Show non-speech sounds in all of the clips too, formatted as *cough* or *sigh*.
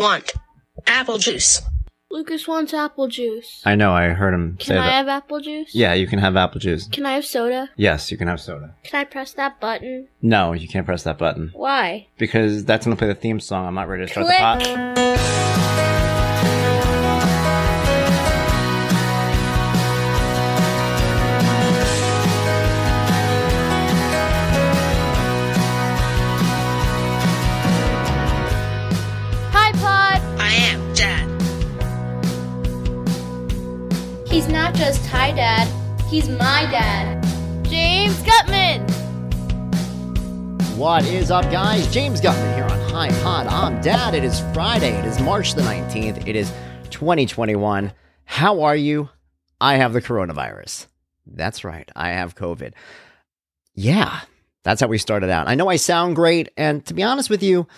want apple juice. Lucas wants apple juice. I know. I heard him Can say I that. have apple juice? yeah, you can have apple juice. Can I have soda? Yes, you can have soda. Can I press that button? No, you can't press that button Why? because that's gonna play the theme song. I'm not ready to start Click. the pot. He's my dad. James Guttman! What is up, guys? James Guttman here on Hi Pod. I'm Dad. It is Friday. It is March the 19th. It is 2021. How are you? I have the coronavirus. That's right. I have COVID. Yeah, that's how we started out. I know I sound great, and to be honest with you,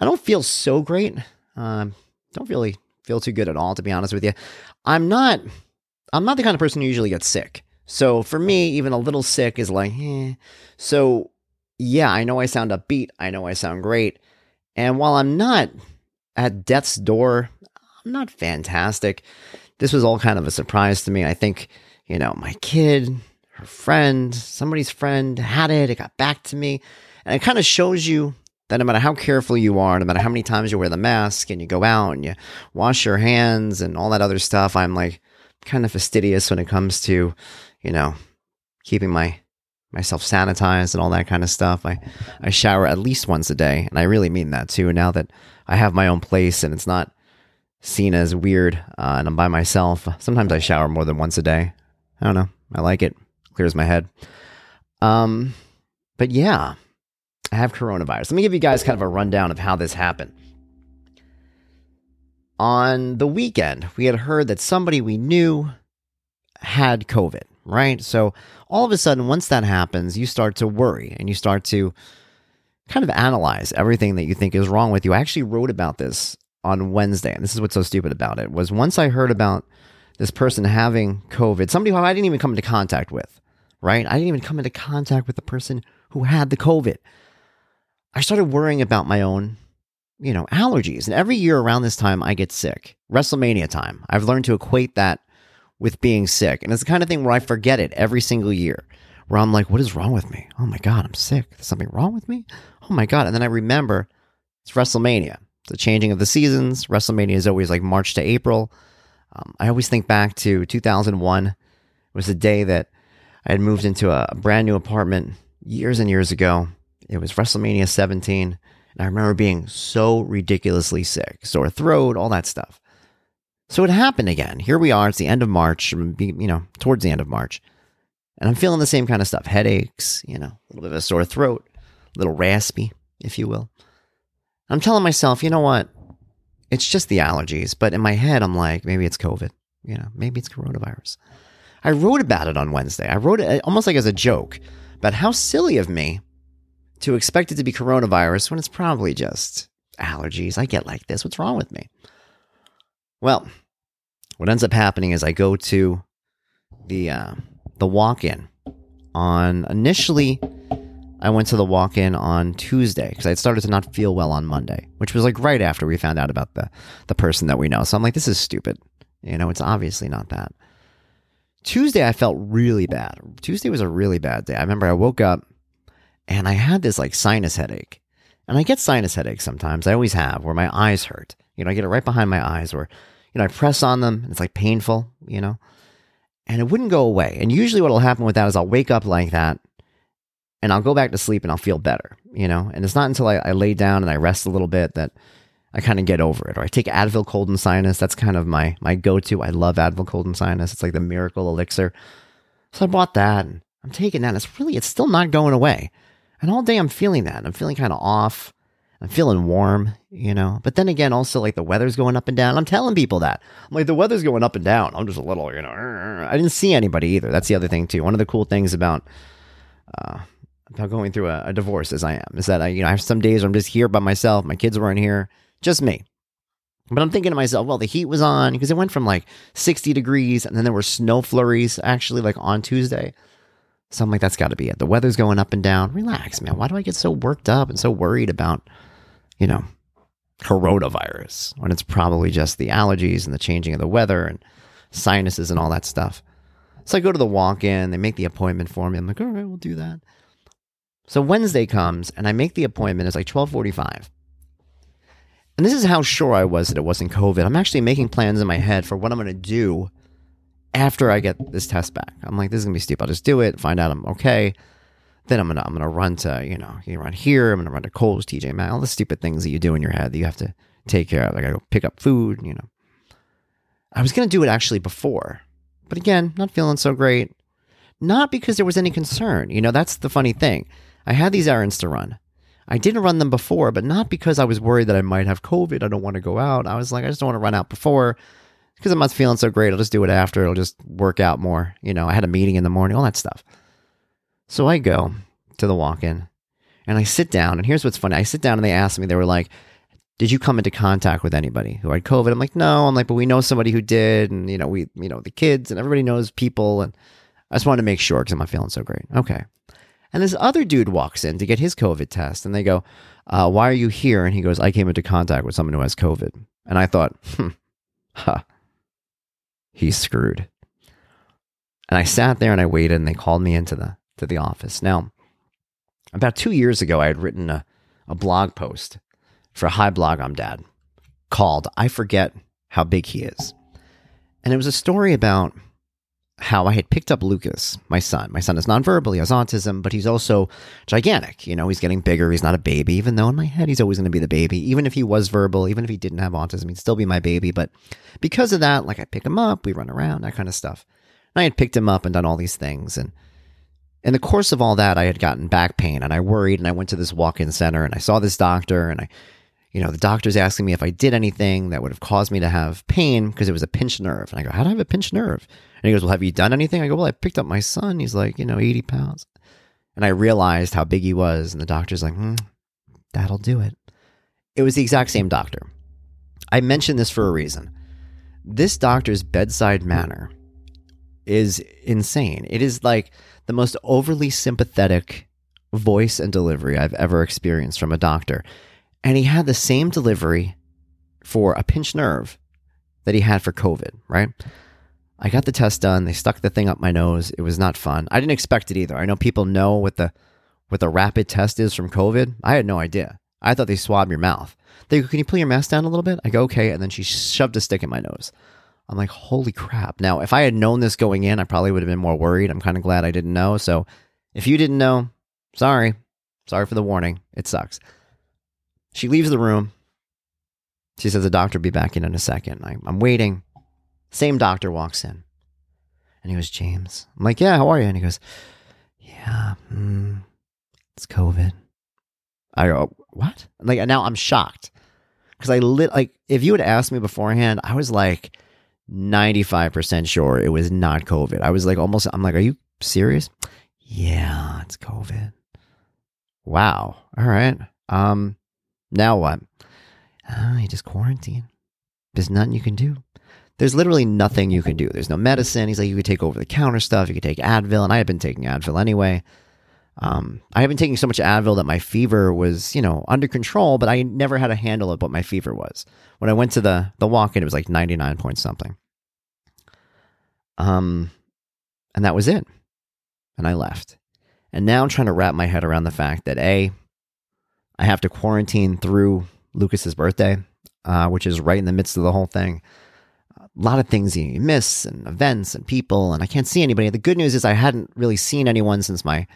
I don't feel so great. Um, don't really feel too good at all, to be honest with you. I'm not. I'm not the kind of person who usually gets sick. So for me, even a little sick is like, eh. So yeah, I know I sound upbeat. I know I sound great. And while I'm not at death's door, I'm not fantastic. This was all kind of a surprise to me. I think, you know, my kid, her friend, somebody's friend had it. It got back to me. And it kind of shows you that no matter how careful you are, no matter how many times you wear the mask and you go out and you wash your hands and all that other stuff, I'm like kind of fastidious when it comes to, you know, keeping my myself sanitized and all that kind of stuff. I, I shower at least once a day, and I really mean that too. Now that I have my own place and it's not seen as weird, uh, and I'm by myself, sometimes I shower more than once a day. I don't know. I like it. Clears my head. Um, but yeah, I have coronavirus. Let me give you guys kind of a rundown of how this happened. On the weekend, we had heard that somebody we knew had COVID, right? So all of a sudden, once that happens, you start to worry and you start to kind of analyze everything that you think is wrong with you. I actually wrote about this on Wednesday, and this is what's so stupid about it was once I heard about this person having COVID, somebody who I didn't even come into contact with, right? I didn't even come into contact with the person who had the COVID. I started worrying about my own, you know, allergies. And every year around this time, I get sick. WrestleMania time. I've learned to equate that with being sick. And it's the kind of thing where I forget it every single year, where I'm like, what is wrong with me? Oh my God, I'm sick. There's something wrong with me? Oh my God. And then I remember it's WrestleMania. The changing of the seasons. WrestleMania is always like March to April. Um, I always think back to 2001. It was the day that I had moved into a brand new apartment years and years ago. It was WrestleMania 17. And I remember being so ridiculously sick, sore throat, all that stuff. So it happened again. Here we are. It's the end of March, you know, towards the end of March. And I'm feeling the same kind of stuff headaches, you know, a little bit of a sore throat, a little raspy, if you will. I'm telling myself, you know what? It's just the allergies. But in my head, I'm like, maybe it's COVID. You know, maybe it's coronavirus. I wrote about it on Wednesday. I wrote it uh, almost like as a joke about how silly of me to expect it to be coronavirus when it's probably just allergies. I get like this. What's wrong with me? Well, what ends up happening is I go to the uh, the walk-in on initially I went to the walk-in on Tuesday because I started to not feel well on Monday, which was like right after we found out about the the person that we know. So I'm like, this is stupid. You know, it's obviously not that. Tuesday I felt really bad. Tuesday was a really bad day. I remember I woke up and I had this like sinus headache. And I get sinus headaches sometimes. I always have where my eyes hurt. You know, I get it right behind my eyes where, you know, I press on them and it's like painful, you know, and it wouldn't go away. And usually what will happen with that is I'll wake up like that and I'll go back to sleep and I'll feel better, you know, and it's not until I, I lay down and I rest a little bit that I kind of get over it. Or I take Advil cold and sinus. That's kind of my, my go-to. I love Advil cold and sinus. It's like the miracle elixir. So I bought that and I'm taking that. And it's really, it's still not going away. And all day I'm feeling that. I'm feeling kind of off. I'm feeling warm, you know. But then again, also like the weather's going up and down. I'm telling people that. I'm like, the weather's going up and down. I'm just a little, you know. I didn't see anybody either. That's the other thing too. One of the cool things about uh, about going through a, a divorce as I am is that I, you know, I have some days where I'm just here by myself. My kids weren't here, just me. But I'm thinking to myself, well, the heat was on because it went from like 60 degrees and then there were snow flurries actually like on Tuesday. So I'm like, that's got to be it. The weather's going up and down. Relax, man. Why do I get so worked up and so worried about, you know, coronavirus when it's probably just the allergies and the changing of the weather and sinuses and all that stuff. So I go to the walk in, they make the appointment for me. I'm like, all right, we'll do that. So Wednesday comes and I make the appointment. It's like 1245. And this is how sure I was that it wasn't COVID. I'm actually making plans in my head for what I'm going to do after I get this test back. I'm like, this is to be stupid. I'll just do it, find out I'm okay. Then I'm gonna I'm gonna run to you know you run here. I'm gonna run to Kohl's, TJ Maxx, all the stupid things that you do in your head that you have to take care of. Like I gotta go pick up food. You know, I was gonna do it actually before, but again, not feeling so great. Not because there was any concern. You know, that's the funny thing. I had these errands to run. I didn't run them before, but not because I was worried that I might have COVID. I don't want to go out. I was like, I just don't want to run out before because I'm not feeling so great. I'll just do it after. It'll just work out more. You know, I had a meeting in the morning, all that stuff. So I go to the walk in and I sit down. And here's what's funny I sit down and they ask me, they were like, Did you come into contact with anybody who had COVID? I'm like, No. I'm like, But we know somebody who did. And, you know, we, you know, the kids and everybody knows people. And I just wanted to make sure because I'm not feeling so great. Okay. And this other dude walks in to get his COVID test. And they go, uh, Why are you here? And he goes, I came into contact with someone who has COVID. And I thought, Hmm, huh, he's screwed. And I sat there and I waited and they called me into the to the office. Now, about two years ago, I had written a, a blog post for Hi Blog I'm Dad called I Forget How Big He Is. And it was a story about how I had picked up Lucas, my son. My son is nonverbal, he has autism, but he's also gigantic. You know, he's getting bigger. He's not a baby, even though in my head he's always going to be the baby. Even if he was verbal, even if he didn't have autism, he'd still be my baby. But because of that, like I pick him up, we run around, that kind of stuff. And I had picked him up and done all these things. And in the course of all that, I had gotten back pain and I worried and I went to this walk in center and I saw this doctor and I, you know, the doctor's asking me if I did anything that would have caused me to have pain because it was a pinched nerve. And I go, How do I have a pinched nerve? And he goes, Well, have you done anything? I go, Well, I picked up my son. He's like, you know, 80 pounds. And I realized how big he was. And the doctor's like, hmm, That'll do it. It was the exact same doctor. I mentioned this for a reason. This doctor's bedside manner is insane. It is like, the most overly sympathetic voice and delivery I've ever experienced from a doctor. And he had the same delivery for a pinched nerve that he had for COVID, right? I got the test done. They stuck the thing up my nose. It was not fun. I didn't expect it either. I know people know what the what the rapid test is from COVID. I had no idea. I thought they swab your mouth. They go, "Can you pull your mask down a little bit?" I go, "Okay," and then she shoved a stick in my nose. I'm like, holy crap. Now, if I had known this going in, I probably would have been more worried. I'm kind of glad I didn't know. So if you didn't know, sorry. Sorry for the warning. It sucks. She leaves the room. She says the doctor will be back in in a second. I, am waiting. Same doctor walks in. And he goes, James. I'm like, yeah, how are you? And he goes, yeah, mm, it's COVID. I go, what? Like, now I'm shocked. Because I lit, like, if you had asked me beforehand, I was like, 95% sure it was not COVID. I was like, almost, I'm like, are you serious? Yeah, it's COVID. Wow. All right. Um, now what? Uh, you just quarantine. There's nothing you can do. There's literally nothing you can do. There's no medicine. He's like, you could take over the counter stuff. You could take Advil. And I had been taking Advil anyway. Um, I have been taking so much Advil that my fever was, you know, under control, but I never had a handle of what my fever was. When I went to the the walk in, it was like 99 point something. Um, and that was it. And I left. And now I'm trying to wrap my head around the fact that A, I have to quarantine through Lucas's birthday, uh, which is right in the midst of the whole thing. A lot of things you miss and events and people, and I can't see anybody. The good news is I hadn't really seen anyone since my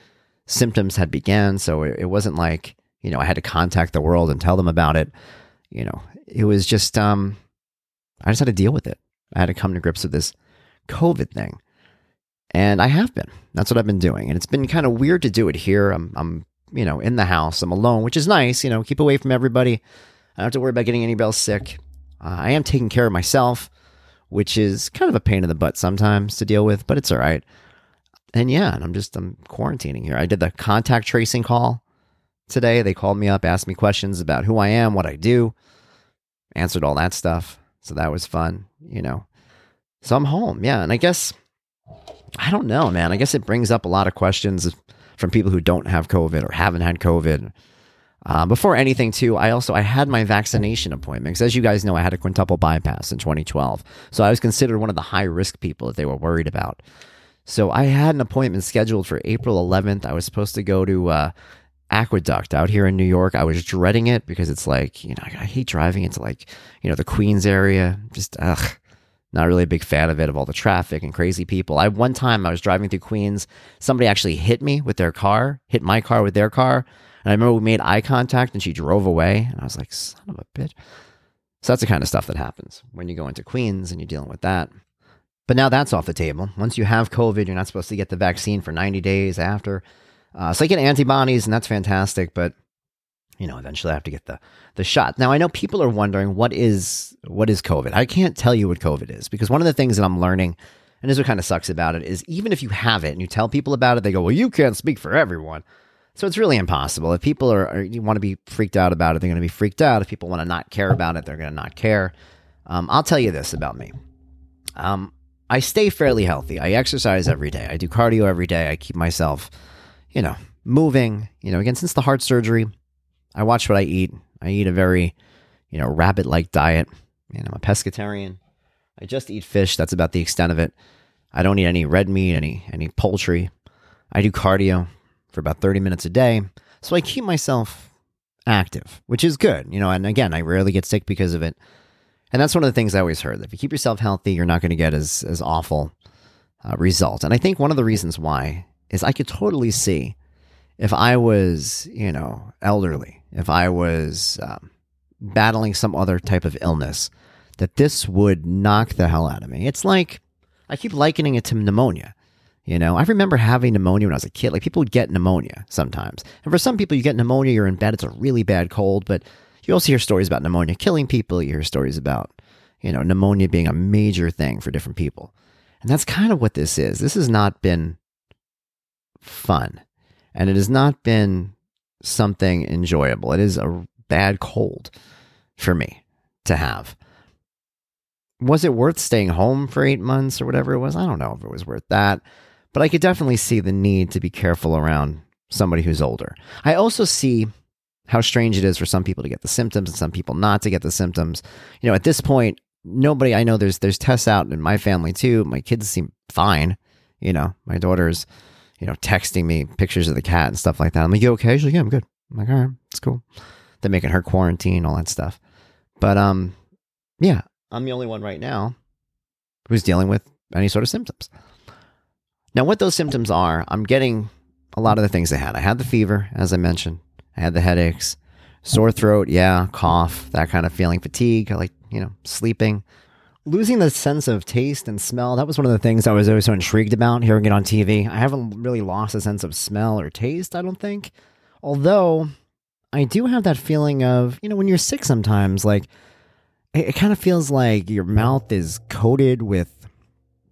symptoms had began, so it, wasn't like, you know, I had to contact the world and tell them about it. You know, it was just um I just had to deal with it. I had to come to grips with this COVID thing. And I have been. That's what I've been doing. And it's been kind of weird to do it here. I'm, I'm, you know, in the house. I'm alone, which is nice. You know, keep away from everybody. I don't have to worry about getting anybody else sick. Uh, I am taking care of myself, which is kind of a pain in the butt sometimes to deal with, but it's all right. And yeah, and I'm just I'm quarantining here. I did the contact tracing call today. They called me up, asked me questions about who I am, what I do, answered all that stuff. So that was fun, you know. So I'm home. Yeah. And I guess, I don't know, man. I guess it brings up a lot of questions from people who don't have COVID or haven't had COVID. Uh, before anything, too, I also I had my vaccination appointment as you guys know, I had a quintuple bypass in 2012, so I was considered one of the high risk people that they were worried about. So I had an appointment scheduled for April 11th. I was supposed to go to uh, Aqueduct out here in New York. I was dreading it because it's like you know I, I hate driving into like you know the Queens area. Just ugh, not really a big fan of it of all the traffic and crazy people. I one time I was driving through Queens, somebody actually hit me with their car, hit my car with their car. And I remember we made eye contact and she drove away. And I was like, son of a bitch. So that's the kind of stuff that happens when you go into Queens and you're dealing with that. But now that's off the table. Once you have COVID, you're not supposed to get the vaccine for 90 days after. Uh, so I get antibodies, and that's fantastic. But you know, eventually I have to get the the shot. Now I know people are wondering what is what is COVID. I can't tell you what COVID is because one of the things that I'm learning, and this is what kind of sucks about it, is even if you have it and you tell people about it, they go, "Well, you can't speak for everyone." So it's really impossible. If people are, are you want to be freaked out about it, they're going to be freaked out. If people want to not care about it, they're going to not care. Um, I'll tell you this about me. Um, I stay fairly healthy. I exercise every day. I do cardio every day. I keep myself, you know, moving. You know, again, since the heart surgery, I watch what I eat. I eat a very, you know, rabbit like diet. You know, I'm a pescatarian. I just eat fish. That's about the extent of it. I don't eat any red meat, any any poultry. I do cardio for about 30 minutes a day. So I keep myself active, which is good. You know, and again, I rarely get sick because of it. And that's one of the things I always heard. That if you keep yourself healthy, you're not going to get as as awful uh, result. And I think one of the reasons why is I could totally see if I was, you know, elderly, if I was um, battling some other type of illness, that this would knock the hell out of me. It's like I keep likening it to pneumonia. You know, I remember having pneumonia when I was a kid. Like people would get pneumonia sometimes. And for some people, you get pneumonia, you're in bed, it's a really bad cold. But you also hear stories about pneumonia killing people. You hear stories about, you know, pneumonia being a major thing for different people. And that's kind of what this is. This has not been fun. And it has not been something enjoyable. It is a bad cold for me to have. Was it worth staying home for eight months or whatever it was? I don't know if it was worth that. But I could definitely see the need to be careful around somebody who's older. I also see how strange it is for some people to get the symptoms and some people not to get the symptoms. You know, at this point, nobody I know there's there's tests out in my family too. My kids seem fine. You know, my daughter's, you know, texting me pictures of the cat and stuff like that. I'm like, you okay? She's like, yeah, I'm good. I'm like, all right, it's cool. They're making her quarantine, all that stuff. But um, yeah, I'm the only one right now who's dealing with any sort of symptoms. Now, what those symptoms are, I'm getting a lot of the things I had. I had the fever, as I mentioned. I had the headaches, sore throat, yeah, cough, that kind of feeling, fatigue, like, you know, sleeping. Losing the sense of taste and smell, that was one of the things I was always so intrigued about hearing it on TV. I haven't really lost a sense of smell or taste, I don't think. Although, I do have that feeling of, you know, when you're sick sometimes, like, it, it kind of feels like your mouth is coated with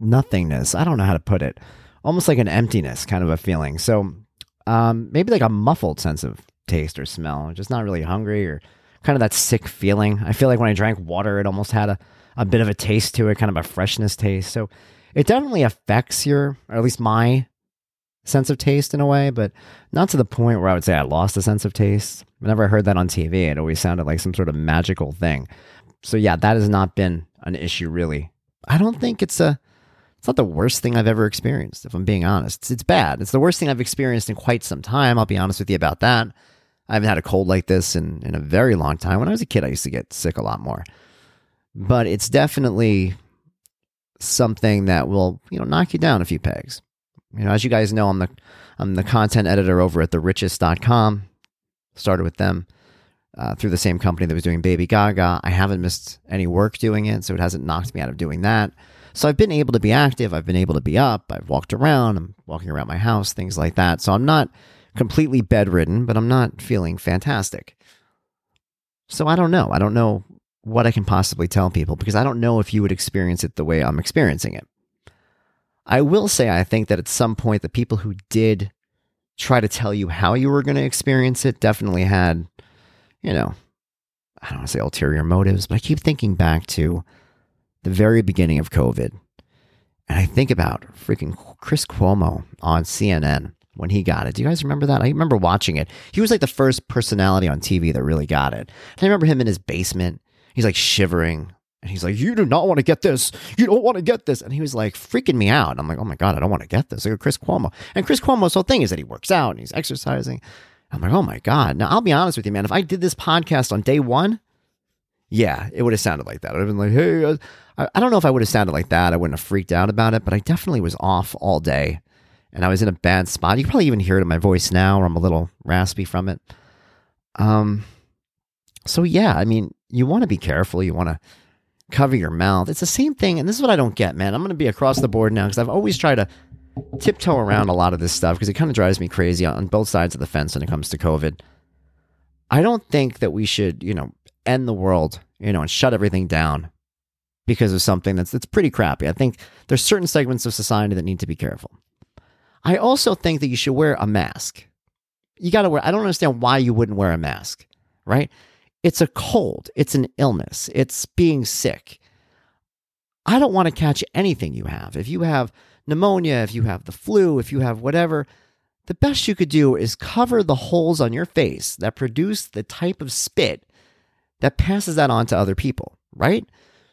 nothingness. I don't know how to put it almost like an emptiness kind of a feeling. So um, maybe like a muffled sense of taste or smell, just not really hungry or kind of that sick feeling. I feel like when I drank water, it almost had a, a bit of a taste to it, kind of a freshness taste. So it definitely affects your, or at least my sense of taste in a way, but not to the point where I would say I lost a sense of taste. Whenever I heard that on TV, it always sounded like some sort of magical thing. So yeah, that has not been an issue really. I don't think it's a it's not the worst thing I've ever experienced, if I'm being honest. It's, it's bad. It's the worst thing I've experienced in quite some time. I'll be honest with you about that. I haven't had a cold like this in, in a very long time. When I was a kid, I used to get sick a lot more. But it's definitely something that will, you know, knock you down a few pegs. You know, as you guys know, I'm the I'm the content editor over at therichest.com. Started with them uh, through the same company that was doing Baby Gaga. I haven't missed any work doing it, so it hasn't knocked me out of doing that. So I've been able to be active. I've been able to be up. I've walked around. I'm walking around my house, things like that. So I'm not completely bedridden, but I'm not feeling fantastic. So I don't know. I don't know what I can possibly tell people because I don't know if you would experience it the way I'm experiencing it. I will say, I think that at some point, the people who did try to tell you how you were going to experience it definitely had, you know, I don't want to say ulterior motives, but I keep thinking back to the very beginning of COVID. And I think about freaking Chris Cuomo on CNN when he got it. Do you guys remember that? I remember watching it. He was like the first personality on TV that really got it. And I remember him in his basement. He's like shivering. And he's like, You do not want to get this. You don't want to get this. And he was like freaking me out. I'm like, Oh my God, I don't want to get this. Like Chris Cuomo. And Chris Cuomo's whole thing is that he works out and he's exercising. I'm like, Oh my God. Now, I'll be honest with you, man. If I did this podcast on day one, yeah, it would have sounded like that. I'd have been like, Hey, uh, I, don't know if I would have sounded like that. I wouldn't have freaked out about it, but I definitely was off all day and I was in a bad spot. You probably even hear it in my voice now, or I'm a little raspy from it. Um, so yeah, I mean, you want to be careful. You want to cover your mouth. It's the same thing, and this is what I don't get, man. I'm going to be across the board now because I've always tried to tiptoe around a lot of this stuff because it kind of drives me crazy on both sides of the fence when it comes to COVID. I don't think that we should, you know, end the world, you know, and shut everything down because of something that's that's pretty crappy. I think there's certain segments of society that need to be careful. I also think that you should wear a mask. You got to wear, I don't understand why you wouldn't wear a mask, right? It's a cold, it's an illness, it's being sick. I don't want to catch anything you have. If you have pneumonia, if you have the flu, if you have whatever, the best you could do is cover the holes on your face that produce the type of spit that passes that on to other people, right?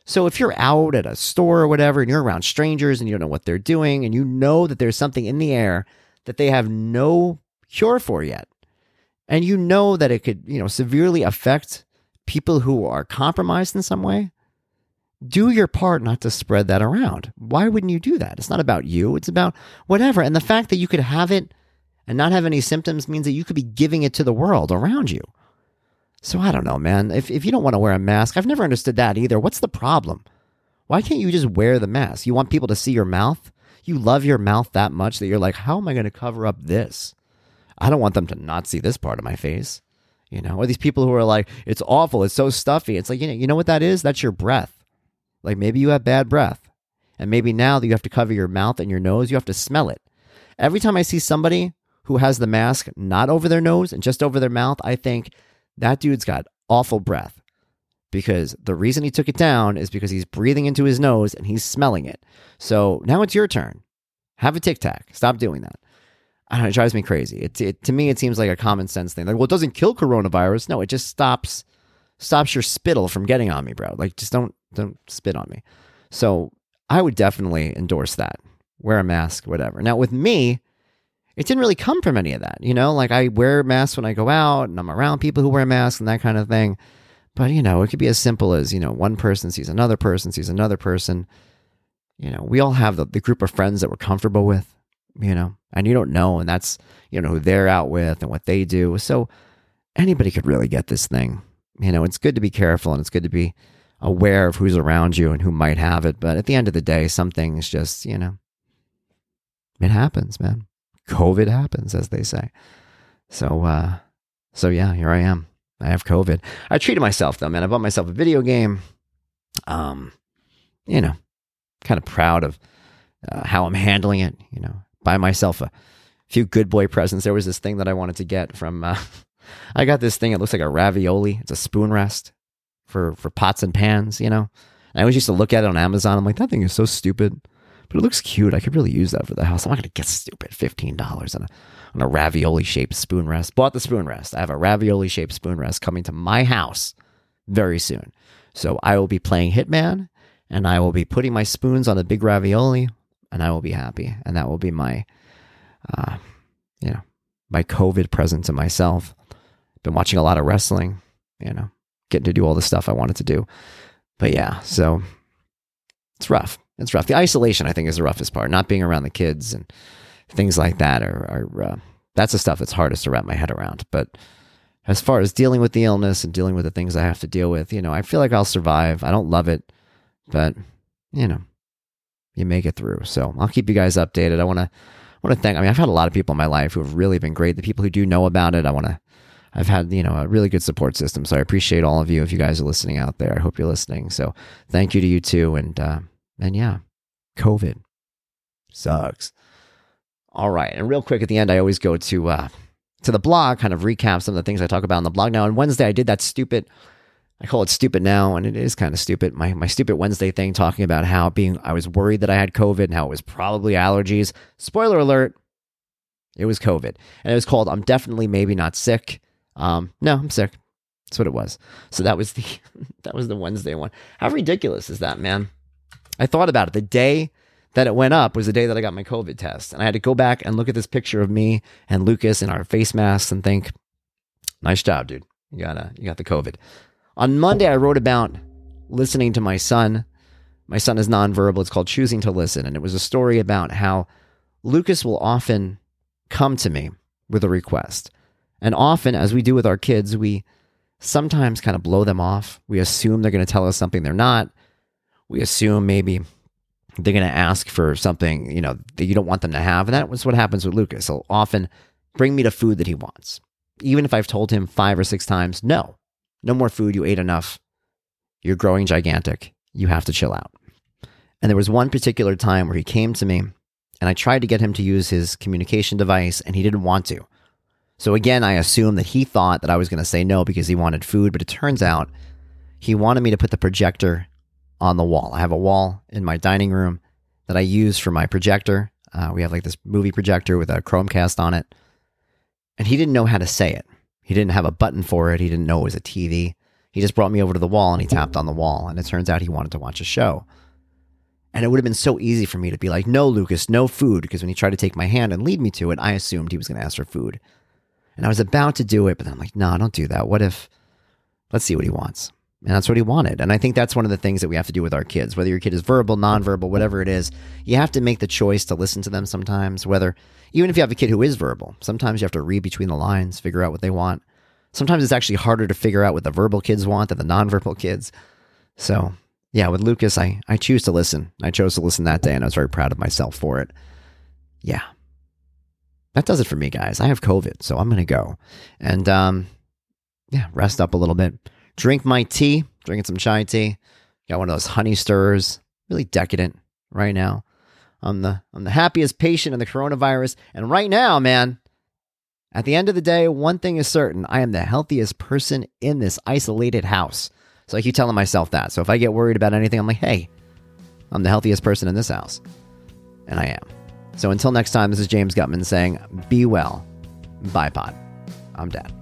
So if you're out at a store or whatever and you're around strangers and you don't know what they're doing and you know that there's something in the air that they have no cure for yet, and you know that it could, you know, severely affect people who are compromised in some way, do your part not to spread that around. Why wouldn't you do that? It's not about you, it's about whatever. And the fact that you could have it and not have any symptoms means that you could be giving it to the world around you. So I don't know, man. If, if you don't want to wear a mask, I've never understood that either. What's the problem? Why can't you just wear the mask? You want people to see your mouth? You love your mouth that much that you're like, how am I going to cover up this? I don't want them to not see this part of my face. You know, or these people who are like, it's awful, it's so stuffy. It's like, you know, you know what that is? That's your breath. Like maybe you have bad breath. And maybe now that you have to cover your mouth and your nose, you have to smell it. Every time I see somebody who has the mask not over their nose and just over their mouth, I think that dude's got awful breath because the reason he took it down is because he's breathing into his nose and he's smelling it. So now it's your turn. Have a tic tac. Stop doing that. I don't know, it drives me crazy. It, it to me it seems like a common sense thing. Like, well, it doesn't kill coronavirus. No, it just stops stops your spittle from getting on me, bro. Like, just don't don't spit on me. So I would definitely endorse that. Wear a mask, whatever. Now with me, it didn't really come from any of that. You know, like I wear masks when I go out and I'm around people who wear masks and that kind of thing. But, you know, it could be as simple as, you know, one person sees another person, sees another person. You know, we all have the, the group of friends that we're comfortable with, you know, and you don't know. And that's, you know, who they're out with and what they do. So anybody could really get this thing. You know, it's good to be careful and it's good to be aware of who's around you and who might have it. But at the end of the day, some things just, you know, it happens, man. COVID happens, as they say. So, uh, so yeah, here I am. I have COVID. I treated myself though, man. I bought myself a video game. Um, you know, kind of proud of uh, how I'm handling it. You know, buy myself a few good boy presents. There was this thing that I wanted to get from. Uh, *laughs* I got this thing. It looks like a ravioli. It's a spoon rest for for pots and pans. You know, and I always used to look at it on Amazon. I'm like, that thing is so stupid but it looks cute. I could really use that for the house. I'm not going to get stupid $15 on a, on a ravioli shaped spoon rest. Bought the spoon rest. I have a ravioli shaped spoon rest coming to my house very soon. So I will be playing Hitman and I will be putting my spoons on a big ravioli and I will be happy. And that will be my, uh, you know, my COVID present to myself. Been watching a lot of wrestling, you know, getting to do all the stuff I wanted to do. But yeah, so it's rough it's rough. The isolation, I think, is the roughest part. Not being around the kids and things like that are, are uh, that's the stuff that's hardest to wrap my head around. But as far as dealing with the illness and dealing with the things I have to deal with, you know, I feel like I'll survive. I don't love it, but you know, you make it through. So I'll keep you guys updated. I want to want to thank. I mean, I've had a lot of people in my life who have really been great. The people who do know about it, I want to. I've had you know a really good support system, so I appreciate all of you. If you guys are listening out there, I hope you're listening. So thank you to you too, and uh, and yeah, COVID sucks. All right, and real quick at the end, I always go to uh, to the blog, kind of recap some of the things I talk about on the blog. Now on Wednesday, I did that stupid. I call it stupid now, and it is kind of stupid. My my stupid Wednesday thing, talking about how being I was worried that I had COVID and how it was probably allergies. Spoiler alert: It was COVID. And it was called I'm definitely maybe not sick. Um, no, I'm sick. That's what it was. So that was the *laughs* that was the Wednesday one. How ridiculous is that, man? I thought about it. The day that it went up was the day that I got my COVID test. And I had to go back and look at this picture of me and Lucas in our face masks and think, nice job, dude. You got a, you got the COVID. On Monday, I wrote about listening to my son. My son is nonverbal. It's called Choosing to Listen. And it was a story about how Lucas will often come to me with a request. And often, as we do with our kids, we sometimes kind of blow them off. We assume they're going to tell us something they're not. We assume maybe they're going to ask for something, you know, that you don't want them to have. And that was what happens with Lucas. He'll often bring me the food that he wants. Even if I've told him five or six times, no, no more food. You ate enough. You're growing gigantic. You have to chill out. And there was one particular time where he came to me and I tried to get him to use his communication device and he didn't want to. So again, I assumed that he thought that I was going to say no because he wanted food, but it turns out he wanted me to put the projector on the wall. I have a wall in my dining room that I use for my projector. Uh, we have like this movie projector with a Chromecast on it. And he didn't know how to say it. He didn't have a button for it. He didn't know it was a TV. He just brought me over to the wall and he tapped on the wall. And it turns out he wanted to watch a show. And it would have been so easy for me to be like, no, Lucas, no food. Because when he tried to take my hand and lead me to it, I assumed he was going to ask for food. And I was about to do it, but then I'm like, no, don't do that. What if, let's see what he wants. And that's what he wanted. And I think that's one of the things that we have to do with our kids. Whether your kid is verbal, nonverbal, whatever it is, you have to make the choice to listen to them sometimes. Whether, even if you have a kid who is verbal, sometimes you have to read between the lines, figure out what they want. Sometimes it's actually harder to figure out what the verbal kids want than the nonverbal kids. So, yeah, with Lucas, I, I choose to listen. I chose to listen that day, and I was very proud of myself for it. Yeah. That does it for me, guys. I have COVID, so I'm going to go. And, um, yeah, rest up a little bit drink my tea, drinking some chai tea. Got one of those honey stirrers, really decadent right now. I'm the I'm the happiest patient in the coronavirus, and right now, man, at the end of the day, one thing is certain: I am the healthiest person in this isolated house. So I keep telling myself that. So if I get worried about anything, I'm like, hey, I'm the healthiest person in this house, and I am. So until next time, this is James Guttman saying, "Be well." Bye, pod. I'm dead.